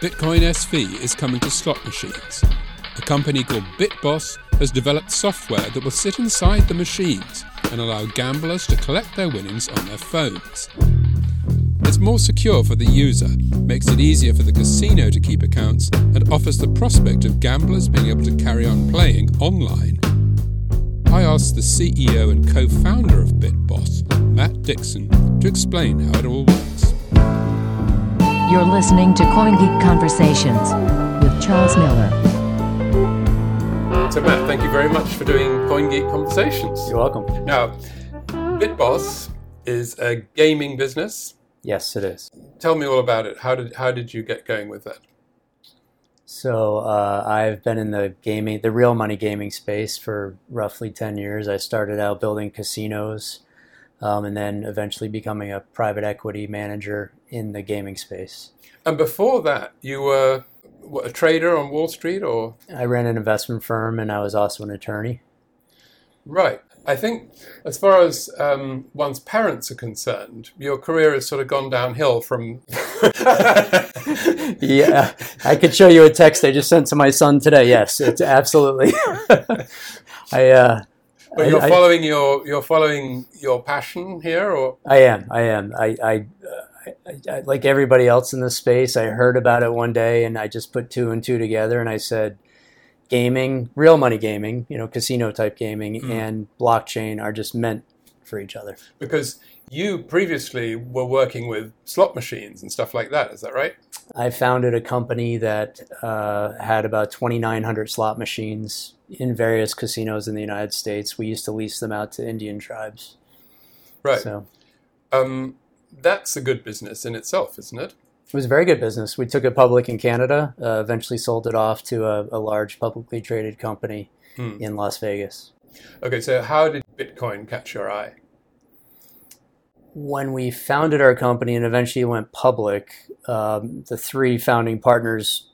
Bitcoin SV is coming to slot machines. A company called BitBoss has developed software that will sit inside the machines and allow gamblers to collect their winnings on their phones. It's more secure for the user, makes it easier for the casino to keep accounts, and offers the prospect of gamblers being able to carry on playing online. I asked the CEO and co founder of BitBoss, Matt Dixon, to explain how it all works. You're listening to CoinGeek Conversations with Charles Miller. So, Matt, thank you very much for doing CoinGeek Conversations. You're welcome. Now, BitBoss is a gaming business. Yes, it is. Tell me all about it. How did how did you get going with that? So uh, I've been in the gaming, the real money gaming space for roughly ten years. I started out building casinos, um, and then eventually becoming a private equity manager in the gaming space. And before that, you were what, a trader on Wall Street, or I ran an investment firm, and I was also an attorney. right? I think, as far as um, one's parents are concerned, your career has sort of gone downhill from. yeah, I could show you a text I just sent to my son today. Yes, it's absolutely. I. Uh, But you're I- I- following your you're following your passion here, or I am. I am. I, I, uh, I, I, like everybody else in this space. I heard about it one day, and I just put two and two together, and I said, gaming, real money gaming, you know, casino type gaming, Mm. and blockchain are just meant for each other. because you previously were working with slot machines and stuff like that. Is that right? I founded a company that uh, had about 2,900 slot machines in various casinos in the United States. We used to lease them out to Indian tribes. Right. So Um, that's a good business in itself, isn't it? It was a very good business. We took it public in Canada, uh, eventually sold it off to a, a large publicly traded company Hmm. in Las Vegas. Okay, so how did Bitcoin catch your eye? When we founded our company and eventually went public, um, the three founding partners,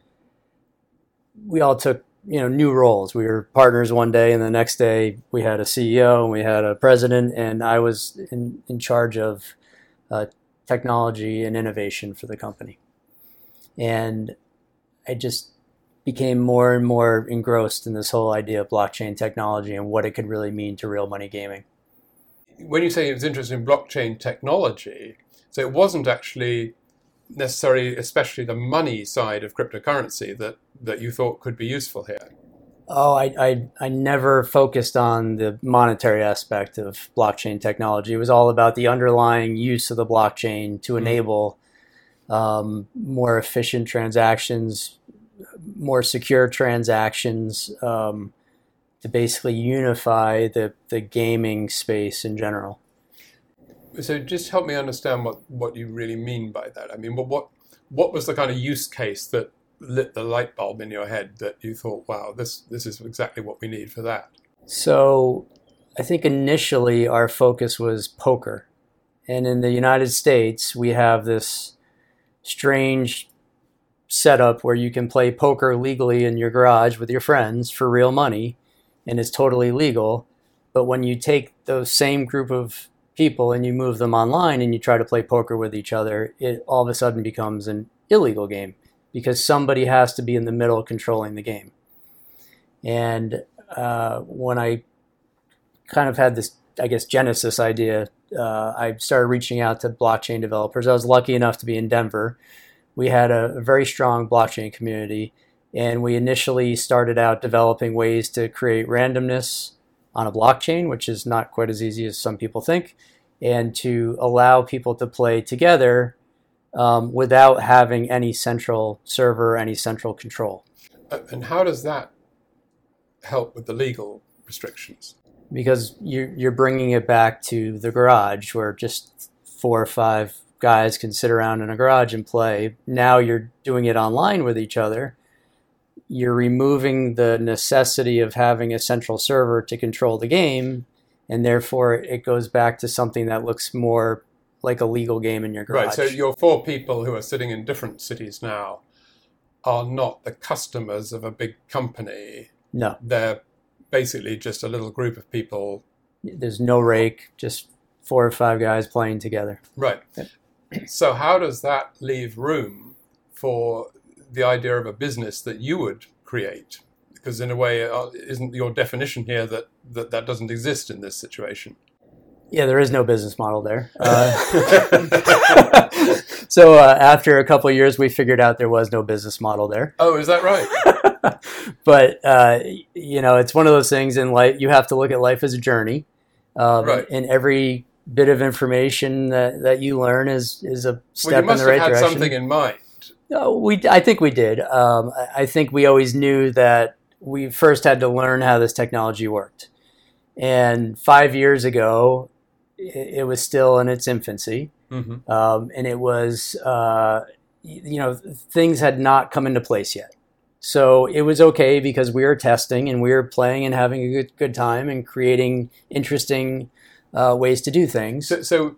we all took you know new roles. We were partners one day, and the next day we had a CEO and we had a president, and I was in, in charge of uh, technology and innovation for the company. And I just became more and more engrossed in this whole idea of blockchain technology and what it could really mean to real money gaming. When you say it was interested in blockchain technology, so it wasn't actually necessarily, especially the money side of cryptocurrency that, that you thought could be useful here. Oh, I, I, I never focused on the monetary aspect of blockchain technology. It was all about the underlying use of the blockchain to Mhm. enable um, more efficient transactions, more secure transactions, um, to basically unify the, the gaming space in general. So just help me understand what, what you really mean by that. I mean, what, what what was the kind of use case that lit the light bulb in your head that you thought, wow, this this is exactly what we need for that? So I think initially our focus was poker. And in the United States, we have this strange setup where you can play poker legally in your garage with your friends for real money and it's totally legal. But when you take those same group of people and you move them online and you try to play poker with each other, it all of a sudden becomes an illegal game because somebody has to be in the middle controlling the game. And uh, when I kind of had this, I guess, genesis idea, uh, I started reaching out to blockchain developers. I was lucky enough to be in Denver. We had a, a very strong blockchain community, and we initially started out developing ways to create randomness on a blockchain, which is not quite as easy as some people think, and to allow people to play together um, without having any central server, any central control. Uh, And how does that help with the legal restrictions? because you're, you're bringing it back to the garage where just four or five guys can sit around in a garage and play. Now you're doing it online with each other. You're removing the necessity of having a central server to control the game, and therefore it goes back to something that looks more like a legal game in your garage. Right. So your four people who are sitting in different cities now are not the customers of a big company. no, They're basically just a little group of people. there's no rake, just four or five guys playing together. Right. So how does that leave room for the idea of a business that you would create? Because in a way, uh, isn't your definition here that, that that doesn't exist in this situation? Yeah, there is no business model there. Uh, so uh, after a couple of years, we figured out there was no business model there. Oh, is that right? but uh, you know, it's one of those things in life. You have to look at life as a journey, um, Right. and every bit of information that, that you learn is is a well, step you in must the right have had direction. something in mind. No, we. I think we did. Um, I think we always knew that we first had to learn how this technology worked. And five years ago, it, it was still in its infancy, hmm um, and it was, uh, you know, things had not come into place yet. So it was okay because we were testing and we were playing and having a good good time and creating interesting uh, ways to do things. So, so,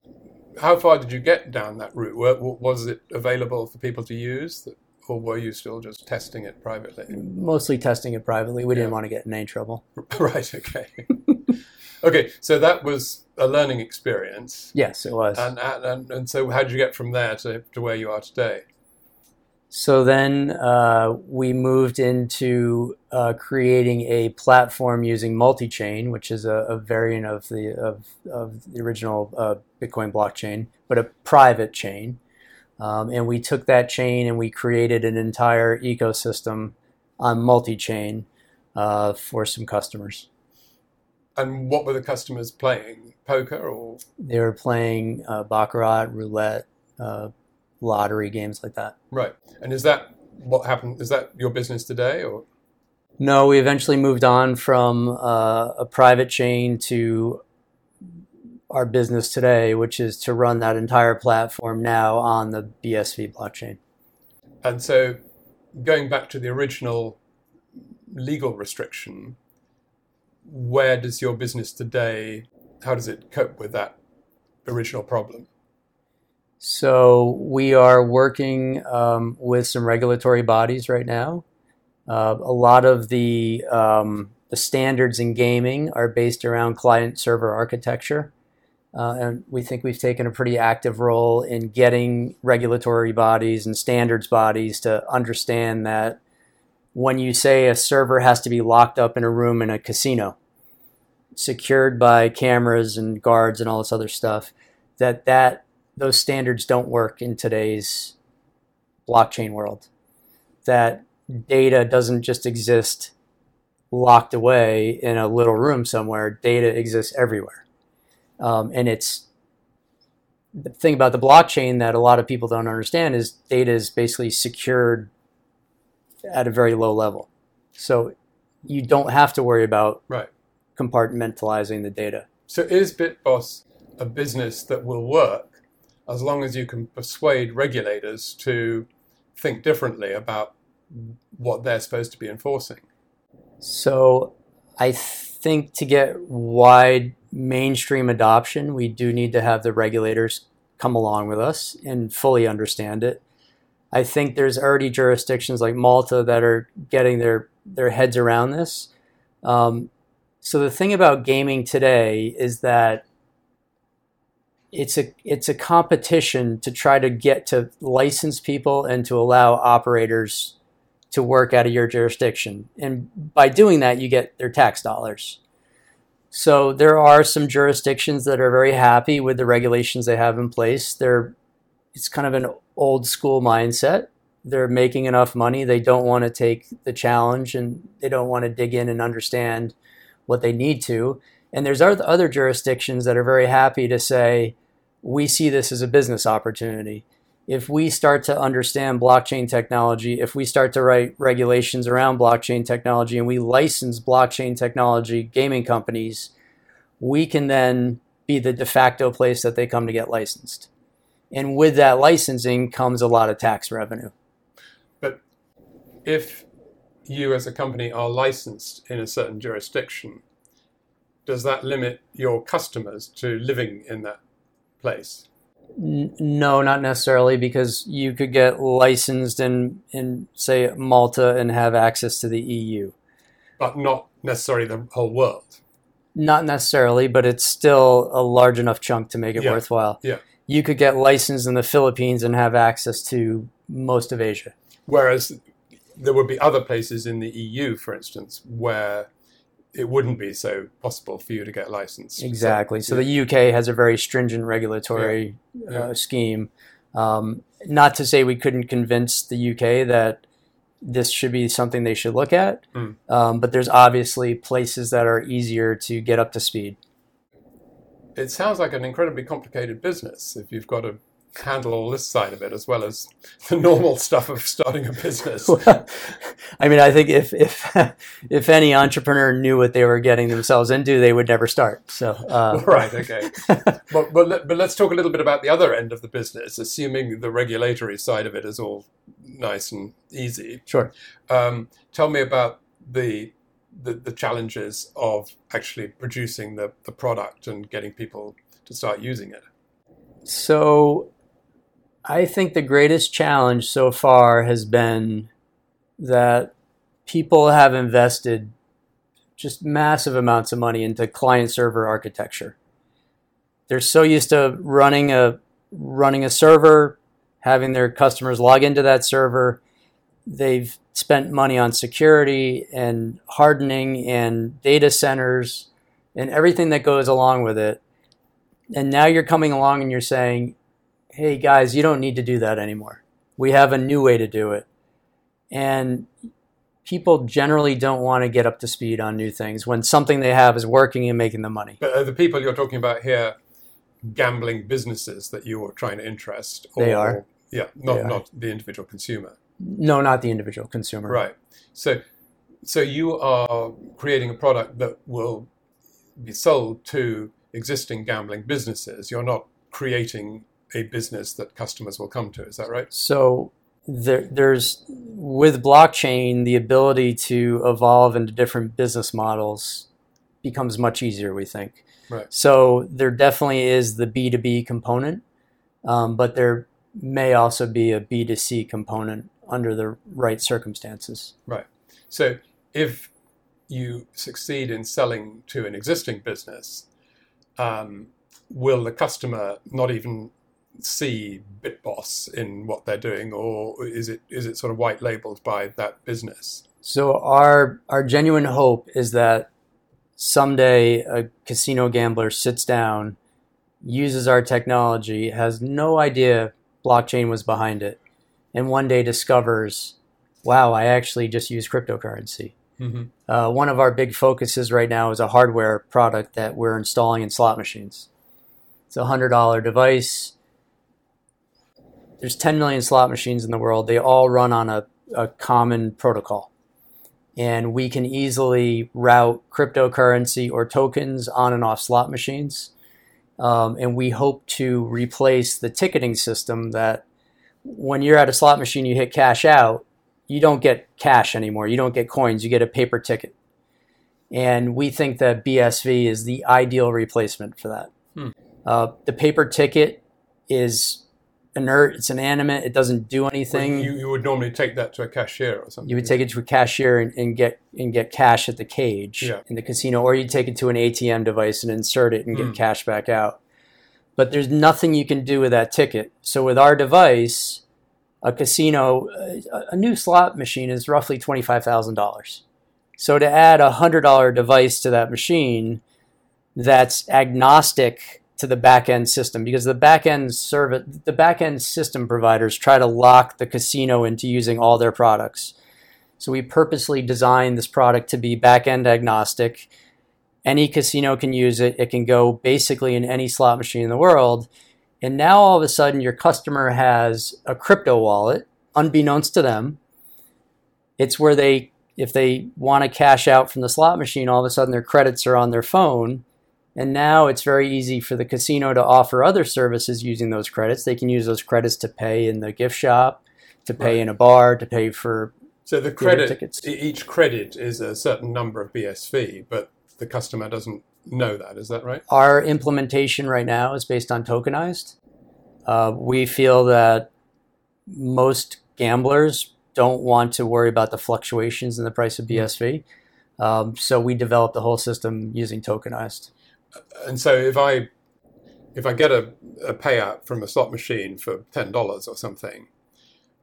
how far did you get down that route? Wa- Was it available for people to use, or were you still just testing it privately? Mostly testing it privately. We didn't want to get in any trouble. right. Okay. okay. So that was a learning experience, Yes, it was. and and, and, and so how did you get from there to, to where you are today? So then uh, we moved into uh, creating a platform using multi-chain, which is a, a variant of the of, of the original uh, Bitcoin blockchain, but a private chain. Um, and we took that chain and we created an entire ecosystem on multi-chain uh, for some customers. And what were the customers playing? Poker or They were playing uh, baccarat, roulette, uh, lottery games like that. right? And is that what happened? Is that your business today, or No, we eventually moved on from uh, a private chain to our business today, which is to run that entire platform now on the BSV blockchain. And so, going back to the original legal restriction, where does your business today, how does it cope with that original problem? So we are working um, with some regulatory bodies right now. Uh, a lot of the um, the standards in gaming are based around client server architecture, uh, and we think we've taken a pretty active role in getting regulatory bodies and standards bodies to understand that when you say a server has to be locked up in a room in a casino, secured by cameras and guards and all this other stuff, that that those standards don't work in today's blockchain world. That data doesn't just exist locked away in a little room somewhere. Data exists everywhere. Um, and it's the thing about the blockchain that a lot of people don't understand is data is basically secured at a very low level. So you don't have to worry about Right. compartmentalizing the data. So, is BitBoss a business that will work as long as you can persuade regulators to think differently about what they're supposed to be enforcing? So I think to get wide mainstream adoption, we do need to have the regulators come along with us and fully understand it. I think there's already jurisdictions like Malta that are getting their, their heads around this. Um, so the thing about gaming today is that it's a it's a competition to try to get to license people and to allow operators to work out of your jurisdiction. And by doing that, you get their tax dollars. So there are some jurisdictions that are very happy with the regulations they have in place. They're it's kind of an old school mindset. They're making enough money. They don't want to take the challenge and they don't want to dig in and understand what they need to. And there's other jurisdictions that are very happy to say, we see this as a business opportunity if we start to understand blockchain technology, if we start to write regulations around blockchain technology and we license blockchain technology gaming companies, we can then be the de facto place that they come to get licensed. And with that licensing comes a lot of tax revenue. But if you as a company are licensed in a certain jurisdiction, does that limit your customers to living in that place? No, not necessarily, because you could get licensed in, in, say, Malta and have access to the EU. But not necessarily the whole world. Not necessarily, but it's still a large enough chunk to make it Yeah. worthwhile. Yeah. You could get licensed in the Philippines and have access to most of Asia. Whereas there would be other places in the EU, for instance, where it wouldn't be so possible for you to get licensed. Exactly. So, yeah. the UK has a very stringent regulatory Yeah. Uh, scheme. Um, not to say we couldn't convince the UK that this should be something they should look at, Mm. um, but there's obviously places that are easier to get up to speed. It sounds like an incredibly complicated business if you've got to handle all this side of it as well as the normal stuff of starting a business. I mean, I think if if if any entrepreneur knew what they were getting themselves into, they would never start. So, uh, right, okay. but, but, let, but let's talk a little bit about the other end of the business, assuming the regulatory side of it is all nice and easy. sure. Um, tell me about the, the the challenges of actually producing the, the product and getting people to start using it. So, I think the greatest challenge so far has been that people have invested just massive amounts of money into client server architecture. They're so used to running a running a server, having their customers log into that server. They've spent money on security and hardening and data centers and everything that goes along with it. And now you're coming along and you're saying, hey guys, you don't need to do that anymore. We have a new way to do it. And people generally don't want to get up to speed on new things when something they have is working and making them money. But are the people you're talking about here gambling businesses that you're trying to interest? They are. Yeah, not, They are. not the individual consumer. No, not the individual consumer. Right. So, so you are creating a product that will be sold to existing gambling businesses. You're not creating a business that customers will come to. Is that right? So there, there's with blockchain the ability to evolve into different business models becomes much easier. We think. Right. So there definitely is the B two B component, um, but there may also be a B two C component under the right circumstances. Right. So if you succeed in selling to an existing business, um, will the customer not even see BitBoss in what they're doing, or is it is it sort of white labeled by that business? So our our genuine hope is that someday a casino gambler sits down, uses our technology, has no idea blockchain was behind it, and one day discovers, wow, I actually just use cryptocurrency. Mm-hmm. Uh, one of our big focuses right now is a hardware product that we're installing in slot machines. It's a hundred dollar device. There's 10 million slot machines in the world. They all run on a, a common protocol. And we can easily route cryptocurrency or tokens on and off slot machines. Um, and we hope to replace the ticketing system that when you're at a slot machine, you hit cash out, you don't get cash anymore. You don't get coins. You get a paper ticket. And we think that BSV is the ideal replacement for that. Hmm. Uh, the paper ticket is inert. It's inanimate. It doesn't do Well, anything. you, you would normally take that to a cashier or something. You would take it to a cashier and, and get and get cash at the cage Yeah. in the casino, or you'd take it to an ATM device and insert it and get Hmm. cash back out. But there's nothing you can do with that ticket. So with our device, a casino, a, a new slot machine is roughly twenty five thousand dollars. So to add a hundred dollar device to that machine, that's agnostic to the back end system because the back end service, the back end system providers try to lock the casino into using all their products. So we purposely designed this product to be back end agnostic. Any casino can use it. It can go basically in any slot machine in the world. And now all of a sudden, your customer has a crypto wallet, unbeknownst to them. It's where they, if they want to cash out from the slot machine, all of a sudden their credits are on their phone. And now it's very easy for the casino to offer other services using those credits. They can use those credits to pay in the gift shop, to pay Right. in a bar, to pay for So the credit, tickets. each credit is a certain number of BSV, but the customer doesn't know that. Is that right? Our implementation right now is based on tokenized. Uh, we feel that most gamblers don't want to worry about the fluctuations in the price of BSV. Um, so we developed the whole system using tokenized. And so if I if I get a, a payout from a slot machine for ten dollars or something,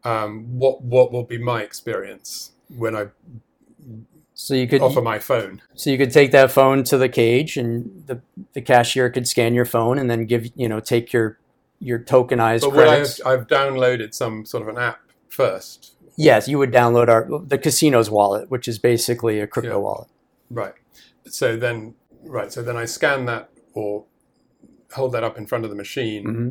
um, what what will be my experience when I So you could offer my phone? So you could take that phone to the cage, and the, the cashier could scan your phone, and then give you know take your your tokenized But would I've, I've downloaded some sort of an app first, Yes, you would download our the casino's wallet, which is basically a crypto Yeah. wallet. right? So then, right. So then I scan that or hold that up in front of the machine, hmm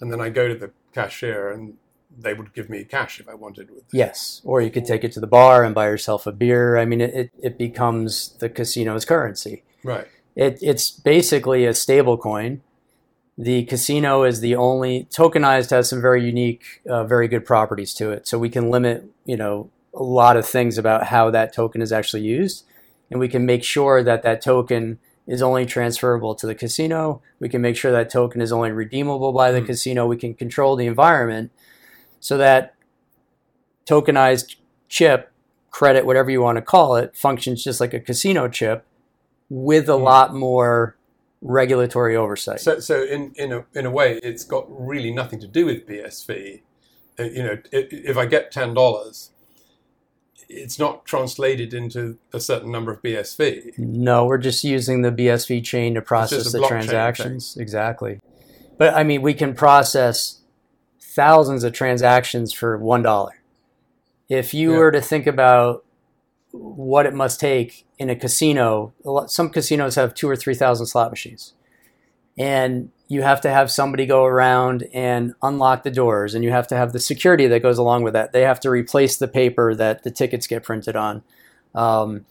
and then I go to the cashier, and they would give me cash if I wanted. With Yes, or you could take it to the bar and buy yourself a beer. I mean, it, it, it becomes the casino's currency. right. It, it's basically a stable coin. The casino is the only tokenized has some very unique, uh, very good properties to it. So we can limit, you know, a lot of things about how that token is actually used, and we can make sure that that token is only transferable to the casino. We can make sure that token is only redeemable by the Hmm. casino. We can control the environment so that tokenized chip, credit, whatever you want to call it, functions just like a casino chip with a Hmm. lot more regulatory oversight. So, so in in a in a way, it's got really nothing to do with BSV. Uh, you know, if I get ten dollars, it's not translated into a certain number of BSV. no, we're just using the BSV chain to process the transactions. Exactly. But I mean, we can process thousands of transactions for one dollar. If you Yeah. were to think about what it must take in a casino, some casinos have two or three thousand slot machines, and you have to have somebody go around and unlock the doors, and you have to have the security that goes along with that. They have to replace the paper that the tickets get printed on. Um,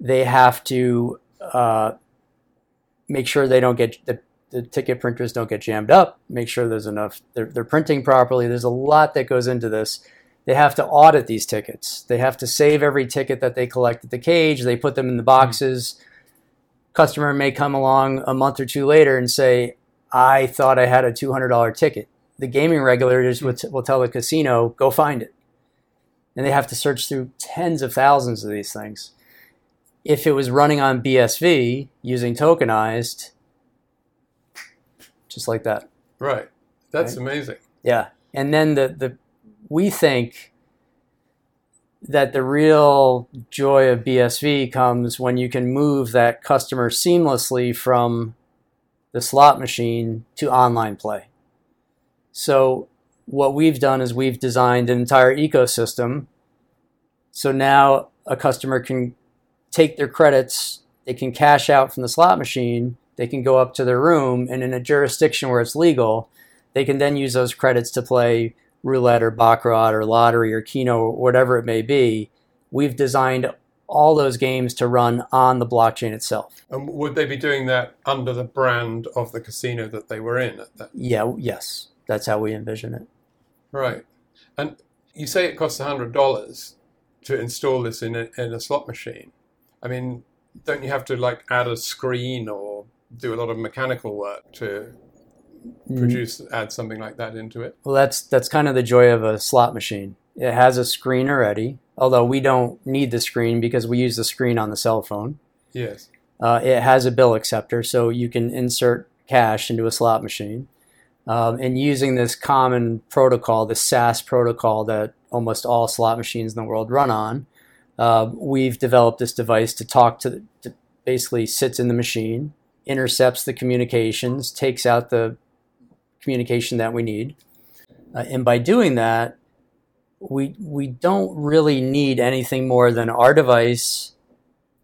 they have to uh, make sure they don't get the, the ticket printers don't get jammed up. Make sure there's enough. They're, they're printing properly. There's a lot that goes into this. They have to audit these tickets. They have to save every ticket that they collect at the cage. They put them in the boxes. Customer may come along a month or two later and say, "I thought I had a two hundred dollar ticket." The gaming regulators will, t- will tell the casino, "Go find it," and they have to search through tens of thousands of these things if it was running on BSV using tokenized, just like that. Right. That's Right. amazing. Yeah. And then the, the we think that the real joy of BSV comes when you can move that customer seamlessly from the slot machine to online play. So what we've done is we've designed an entire ecosystem. So now a customer can take their credits, they can cash out from the slot machine, they can go up to their room, and in a jurisdiction where it's legal, they can then use those credits to play roulette or baccarat or lottery or keno or whatever it may be. We've designed all those games to run on the blockchain itself. And would they be doing that under the brand of the casino that they were in at that? Yeah, yes, that's how we envision it. Right. And you say it costs hundred dollars to install this in a, in a slot machine. I mean, don't you have to like add a screen or do a lot of mechanical work to produce add something like that into it? Well, that's that's kind of the joy of a slot machine. It has a screen already, although we don't need the screen because we use the screen on the cell phone. Yes. Uh, it has a bill acceptor, so you can insert cash into a slot machine. Um, and using this common protocol, the SAS protocol that almost all slot machines in the world run on, uh, we've developed this device to talk to, the, to basically sits in the machine, intercepts the communications, takes out the communication that we need, uh, and by doing that, we we don't really need anything more than our device,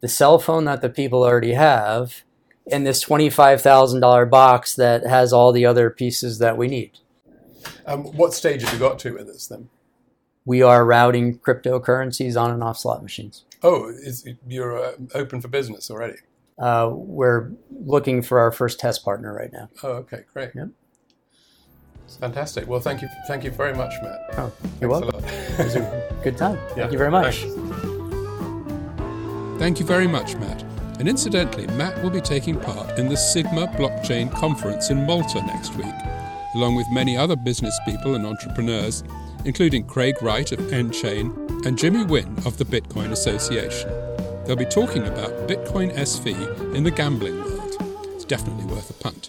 the cell phone that the people already have, and this twenty-five thousand dollar box that has all the other pieces that we need. Um, what stage have you got to with this then? We are routing cryptocurrencies on and off slot machines. Oh, is, you're uh, open for business already. Uh, we're looking for our first test partner right now. Oh, okay, great. Yep. It's fantastic. Well, thank you, thank you very much, Matt. Oh, you're Thanks welcome. a It was a good time. Yeah, Thank you very much. thanks. Thank you very much, Matt. And incidentally, Matt will be taking part in the Sigma Blockchain Conference in Malta next week, along with many other business people and entrepreneurs, including Craig Wright of nChain and Jimmy Nguyen of the Bitcoin Association. They'll be talking about Bitcoin SV in the gambling world. It's definitely worth a punt.